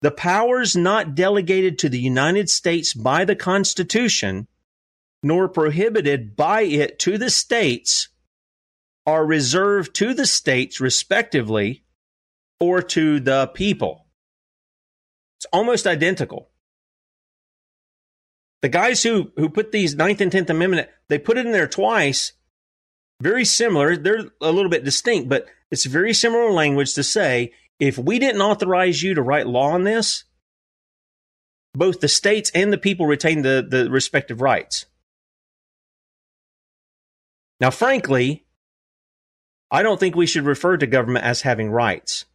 The powers not delegated to the United States by the Constitution, nor prohibited by it to the states, are reserved to the states, respectively, or to the people. It's almost identical. The guys who, who put these Ninth and Tenth Amendment, they put it in there twice, very similar. They're a little bit distinct, but it's very similar language to say if we didn't authorize you to write law on this, both the states and the people retain the, the respective rights. Now, frankly, I don't think we should refer to government as having rights.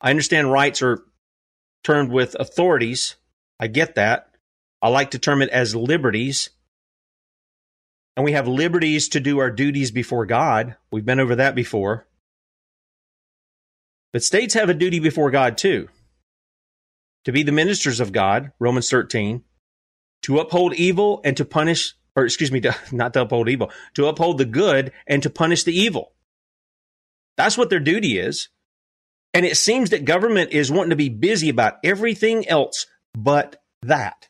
I understand rights are termed with authorities. I get that. I like to term it as liberties. And we have liberties to do our duties before God. We've been over that before. But states have a duty before God too to be the ministers of God, Romans 13, to uphold evil and to punish, or excuse me, to, not to uphold evil, to uphold the good and to punish the evil. That's what their duty is. And it seems that government is wanting to be busy about everything else but that.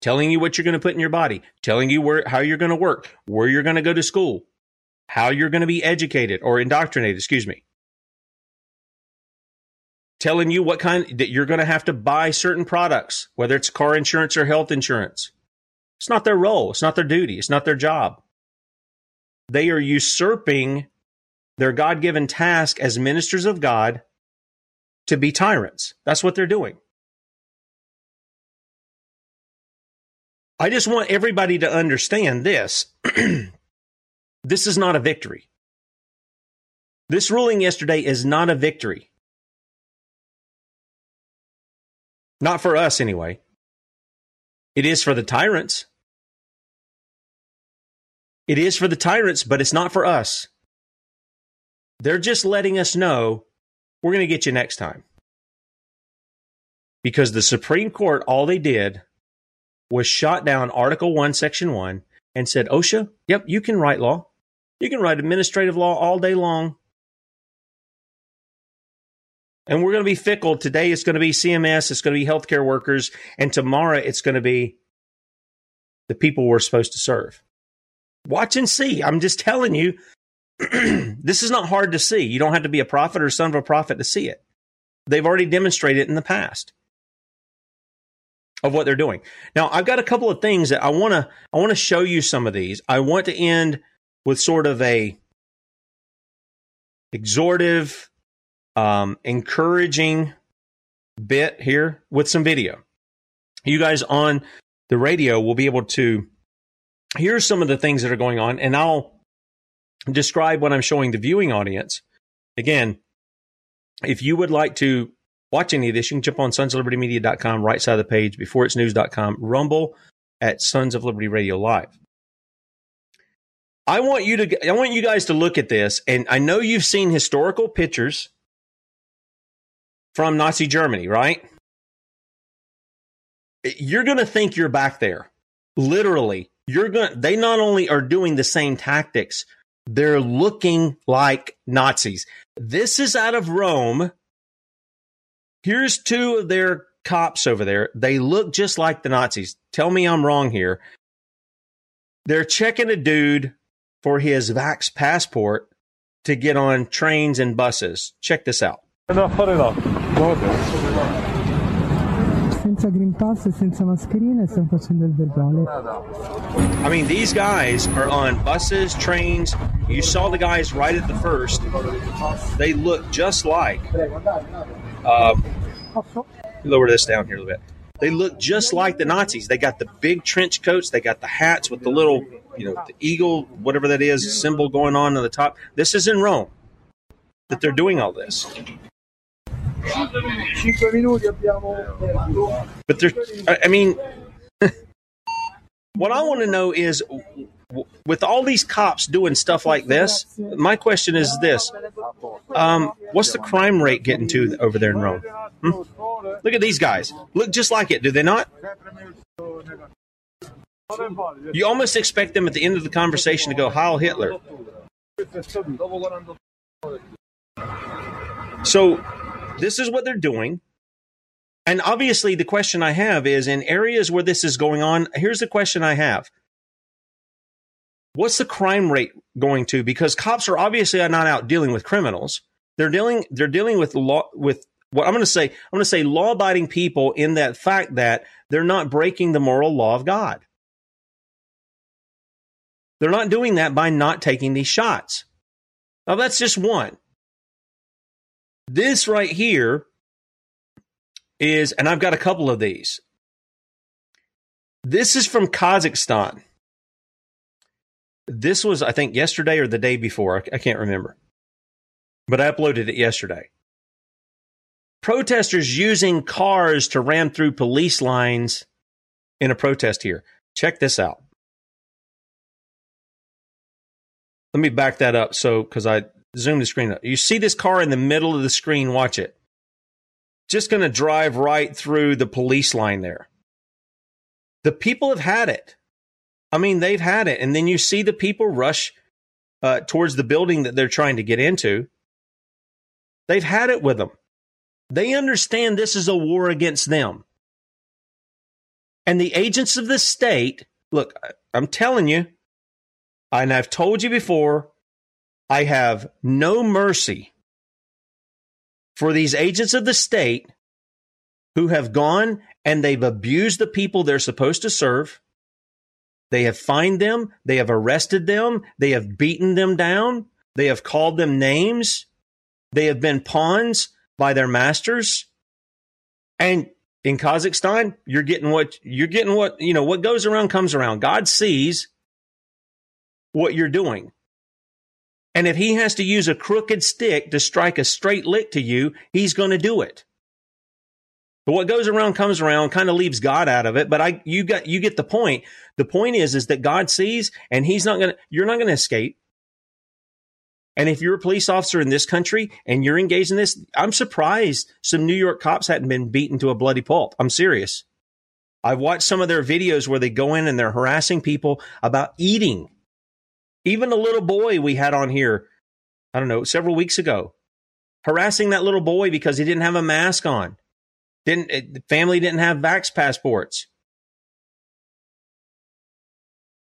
Telling you what you're going to put in your body, telling you where, how you're going to work, where you're going to go to school, how you're going to be educated or indoctrinated, excuse me. Telling you what kind that you're going to have to buy certain products, whether it's car insurance or health insurance. It's not their role. It's not their duty. It's not their job. They are usurping their God given task as ministers of God to be tyrants. That's what they're doing. I just want everybody to understand this. this is not a victory. This ruling yesterday is not a victory. Not for us, anyway. It is for the tyrants. It is for the tyrants, but it's not for us. They're just letting us know we're going to get you next time. Because the Supreme Court, all they did was shot down Article 1, Section 1, and said, OSHA, yep, you can write law. You can write administrative law all day long. And we're going to be fickle. Today it's going to be CMS, it's going to be healthcare workers, and tomorrow it's going to be the people we're supposed to serve. Watch and see. I'm just telling you, this is not hard to see. You don't have to be a prophet or son of a prophet to see it. They've already demonstrated it in the past of what they're doing. Now, I've got a couple of things that I want to I want to show you some of these. I want to end with sort of a exhortive um, encouraging bit here with some video. You guys on the radio will be able to hear some of the things that are going on, and I'll describe what I'm showing the viewing audience. Again, if you would like to watch any of this, you can jump on sonsoflibertymedia.com, right side of the page, before it's news.com, rumble at Sons of Liberty Radio Live. I want you to I want you guys to look at this, and I know you've seen historical pictures from Nazi Germany, right? You're to think you're back there. Literally, you're to they not only are doing the same tactics, they're looking like Nazis. This is out of Rome. Here's two of their cops over there. They look just like the Nazis. Tell me I'm wrong here. They're checking a dude for his Vax passport to get on trains and buses. Check this out.
Senza Green Pass e senza mascherina e stiamo facendo il verbale.
I mean, these guys are on buses, trains. You saw the guys right at the first. They look just like. Um, lower this down here a little bit. They look just like the Nazis. They got the big trench coats. They got the hats with the little, you know, the eagle, whatever that is, symbol going on on the top. This is in Rome that they're doing all this. But they're, I I mean, what I want to know is with all these cops doing stuff like this, my question is this um, What's the crime rate getting to over there in Rome? Hmm? Look at these guys. Look just like it, do they not? You almost expect them at the end of the conversation to go, Heil Hitler. So, this is what they're doing. And obviously, the question I have is in areas where this is going on, here's the question I have What's the crime rate going to? Because cops are obviously not out dealing with criminals. They're dealing they're dealing with law with what I'm going to say. I'm going to say law abiding people in that fact that they're not breaking the moral law of God. They're not doing that by not taking these shots. Now that's just one. This right here is, and I've got a couple of these. This is from Kazakhstan. This was, I think, yesterday or the day before. I, can't remember. But I uploaded it yesterday. Protesters using cars to ram through police lines in a protest here. Check this out. Let me back that up so because I zoomed the screen up. You see this car in the middle of the screen, watch it. Just going to drive right through the police line there. The people have had it. I mean, they've had it. And then you see the people rush uh, towards the building that they're trying to get into. They've had it with them. They understand this is a war against them. And the agents of the state, look, I'm telling you, and I've told you before, I have no mercy for these agents of the state who have gone and they've abused the people they're supposed to serve. They have fined them, they have arrested them, they have beaten them down, they have called them names, they have been pawns by their masters. And in Kazakhstan, you're getting what you're getting what you know what goes around comes around. God sees what you're doing. And if he has to use a crooked stick to strike a straight lick to you, he's going to do it. But what goes around comes around kind of leaves God out of it, but I you got you get the point. The point is is that God sees and he's not going to you're not going to escape. And if you're a police officer in this country and you're engaged in this, I'm surprised some New York cops hadn't been beaten to a bloody pulp. I'm serious. I've watched some of their videos where they go in and they're harassing people about eating. Even a little boy we had on here, I don't know, several weeks ago, harassing that little boy because he didn't have a mask on. Didn't eh, the family didn't have vax passports.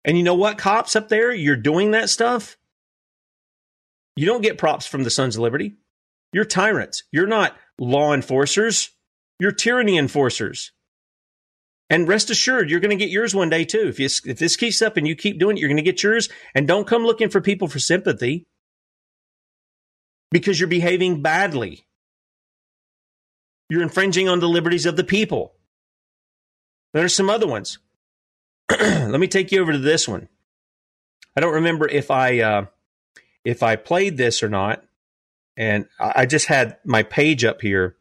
And you know what, cops up there, you're doing that stuff. You don't get props from the Sons of Liberty. You're tyrants. You're not law enforcers. You're tyranny enforcers. And rest assured, you're going to get yours one day too. If, you, if this keeps up and you keep doing it, you're going to get yours. And don't come looking for people for sympathy because you're behaving badly. You're infringing on the liberties of the people. There's some other ones. Let me take you over to this one. I don't remember if I uh, if I played this or not, and I just had my page up here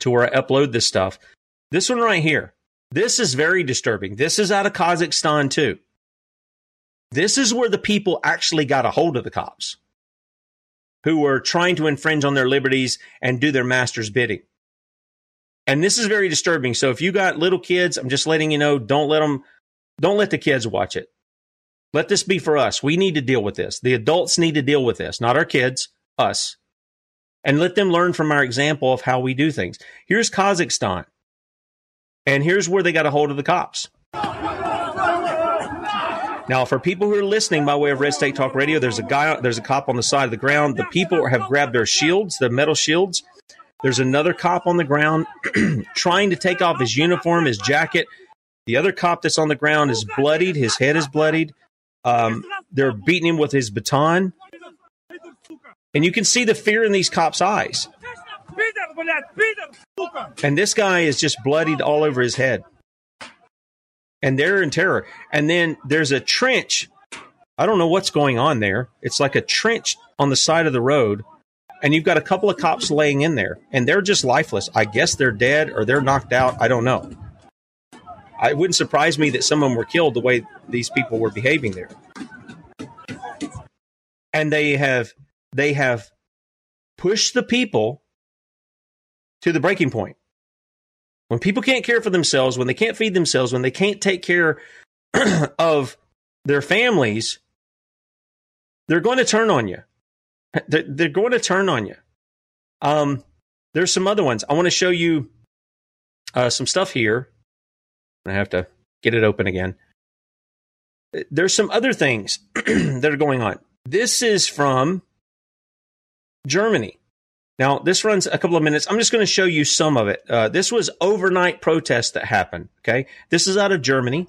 to where I upload this stuff. This one right here. This is very disturbing. This is out of Kazakhstan too. This is where the people actually got a hold of the cops who were trying to infringe on their liberties and do their master's bidding. And this is very disturbing. So if you got little kids, I'm just letting you know, don't let them, don't let the kids watch it. Let this be for us. We need to deal with this. The adults need to deal with this, not our kids, us. And let them learn from our example of how we do things. Here's Kazakhstan. And here's where they got a hold of the cops. Now, for people who are listening by way of Red State Talk Radio, there's a guy, there's a cop on the side of the ground. The people have grabbed their shields, the metal shields. There's another cop on the ground trying to take off his uniform, his jacket. The other cop that's on the ground is bloodied. His head is bloodied. Um, they're beating him with his baton. And you can see the fear in these cops' eyes. And this guy is just bloodied all over his head. And they're in terror. And then there's a trench. I don't know what's going on there. It's like a trench on the side of the road. And you've got a couple of cops laying in there. And they're just lifeless. I guess they're dead or they're knocked out. I don't know. It wouldn't surprise me that some of them were killed the way these people were behaving there. And they have they have pushed the people to the breaking point. When people can't care for themselves, when they can't feed themselves, when they can't take care of their families, they're going to turn on you. They're, they're going to turn on you. Um, there's some other ones. I want to show you uh, some stuff here. I have to get it open again. There's some other things that are going on. This is from Germany. Now, this runs a couple of minutes. I'm just going to show you some of it. Uh, this was overnight protest that happened. Okay. This is out of Germany.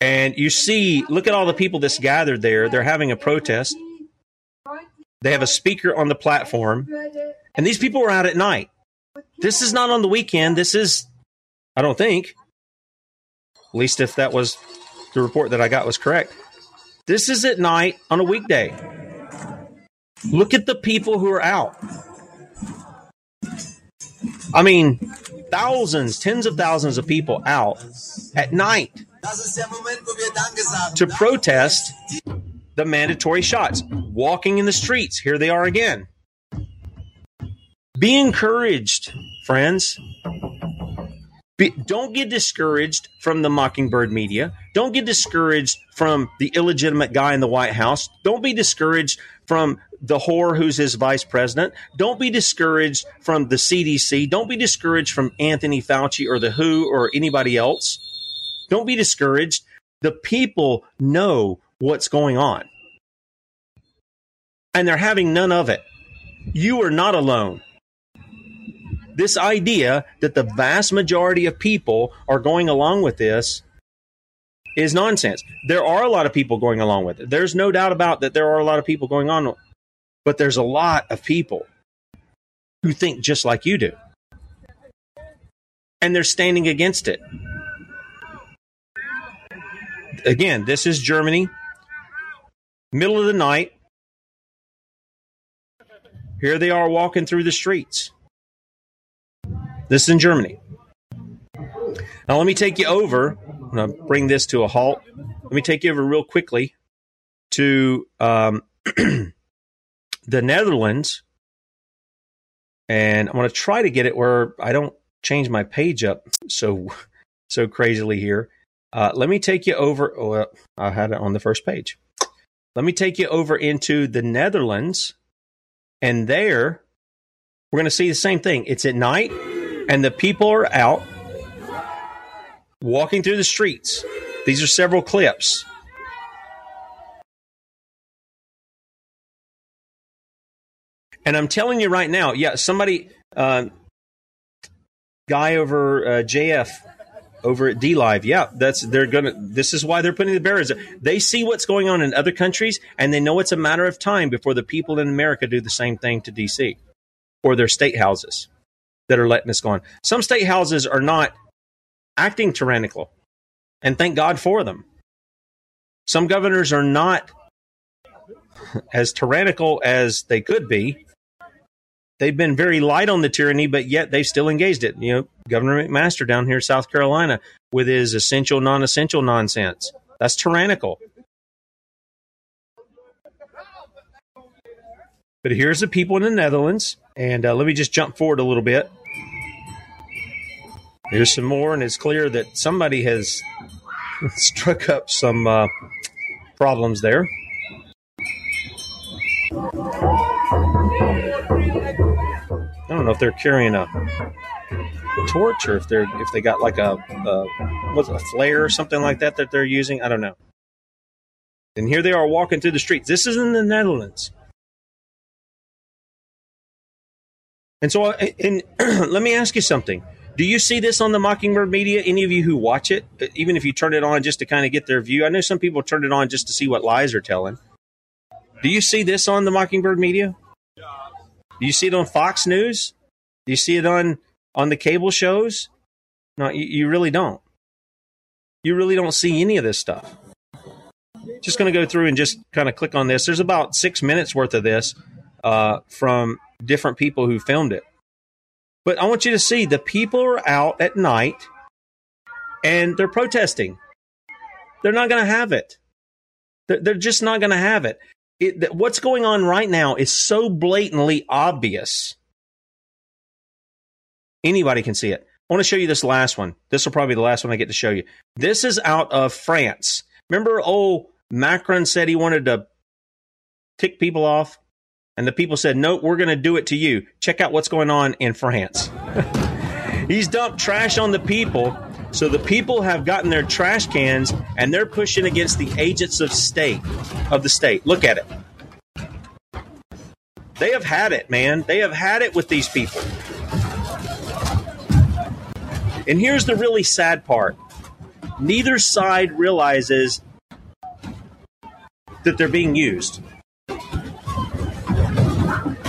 And you see, look at all the people that's gathered there. They're having a protest. They have a speaker on the platform. And these people were out at night. This is not on the weekend. This is, I don't think, at least if that was the report that I got was correct. This is at night on a weekday. Look at the people who are out. I mean, thousands, tens of thousands of people out at night to protest the mandatory shots, walking in the streets. Here they are again. Be encouraged, friends. Be, don't get discouraged from the Mockingbird media. Don't get discouraged from the illegitimate guy in the White House. Don't be discouraged from the whore who's his vice president. Don't be discouraged from the CDC. Don't be discouraged from Anthony Fauci or the WHO or anybody else. Don't be discouraged. The people know what's going on. And they're having none of it. You are not alone this idea that the vast majority of people are going along with this is nonsense. There are a lot of people going along with it. There's no doubt about that there are a lot of people going on, but there's a lot of people who think just like you do. and they're standing against it. Again, this is Germany, middle of the night. Here they are walking through the streets. This is in Germany. Now, let me take you over. I'm going to bring this to a halt. Let me take you over real quickly to um, the Netherlands. And I'm going to try to get it where I don't change my page up so so crazily here. Uh, let me take you over. Oh, I had it on the first page. Let me take you over into the Netherlands, and there we're going to see the same thing. It's at night, and the people are out walking through the streets. These are several clips. And I'm telling you right now, yeah, somebody, uh, guy over uh, JF over at DLive, yeah, that's they're gonna. This is why they're putting the barriers. They see what's going on in other countries, and they know it's a matter of time before the people in America do the same thing to DC or their state houses that are letting this go on. Some state houses are not acting tyrannical, and thank God for them. Some governors are not as tyrannical as they could be. They've been very light on the tyranny, but yet they've still engaged it. You know, Governor McMaster down here in South Carolina with his essential, non essential nonsense. That's tyrannical. But here's the people in the Netherlands. And uh, let me just jump forward a little bit. Here's some more, and it's clear that somebody has struck up some uh, problems there. I don't know if they're carrying a torch or if they're if they got like a, a what's a flare or something like that that they're using. I don't know. And here they are walking through the streets. This is in the Netherlands. And so, and let me ask you something. Do you see this on the Mockingbird media? Any of you who watch it, even if you turn it on just to kind of get their view? I know some people turn it on just to see what lies are telling. Do you see this on the Mockingbird media? Do you see it on Fox News? Do you see it on on the cable shows? No, you, you really don't. You really don't see any of this stuff. Just going to go through and just kind of click on this. There's about six minutes worth of this uh, from different people who filmed it. But I want you to see the people are out at night and they're protesting. They're not going to have it. They're, they're just not going to have it it, what's going on right now is so blatantly obvious. Anybody can see it. I want to show you this last one. This will probably be the last one I get to show you. This is out of France. Remember, old Macron said he wanted to tick people off? And the people said, no, we're going to do it to you. Check out what's going on in France. He's dumped trash on the people so the people have gotten their trash cans and they're pushing against the agents of state of the state. Look at it. They have had it, man. They have had it with these people. And here's the really sad part. Neither side realizes that they're being used.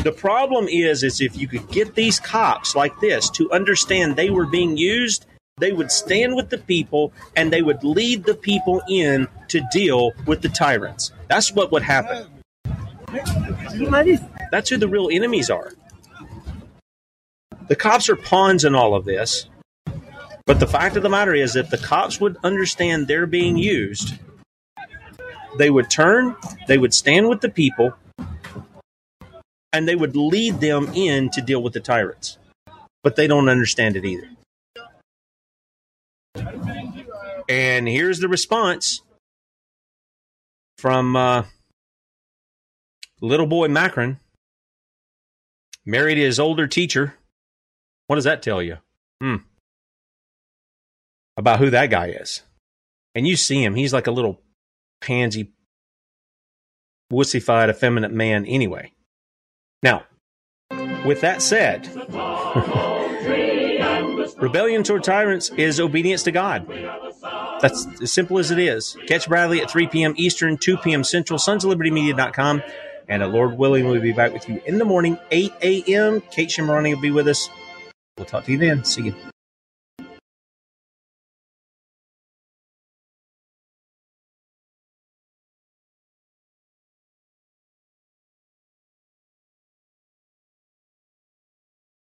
The problem is is if you could get these cops like this to understand they were being used, they would stand with the people and they would lead the people in to deal with the tyrants. That's what would happen. That's who the real enemies are. The cops are pawns in all of this. But the fact of the matter is, if the cops would understand they're being used, they would turn, they would stand with the people, and they would lead them in to deal with the tyrants. But they don't understand it either. And here's the response from uh, little boy Macron, married his older teacher. What does that tell you? Hmm. About who that guy is. And you see him, he's like a little pansy, wussified, effeminate man anyway. Now, with that said, rebellion toward tyrants is obedience to God. That's as simple as it is. Catch Bradley at 3 p.m. Eastern, 2 p.m. Central, sons of libertymedia.com. And Lord willing, we'll be back with you in the morning, 8 a.m. Kate Shemirani will be with us. We'll talk to you then. See you.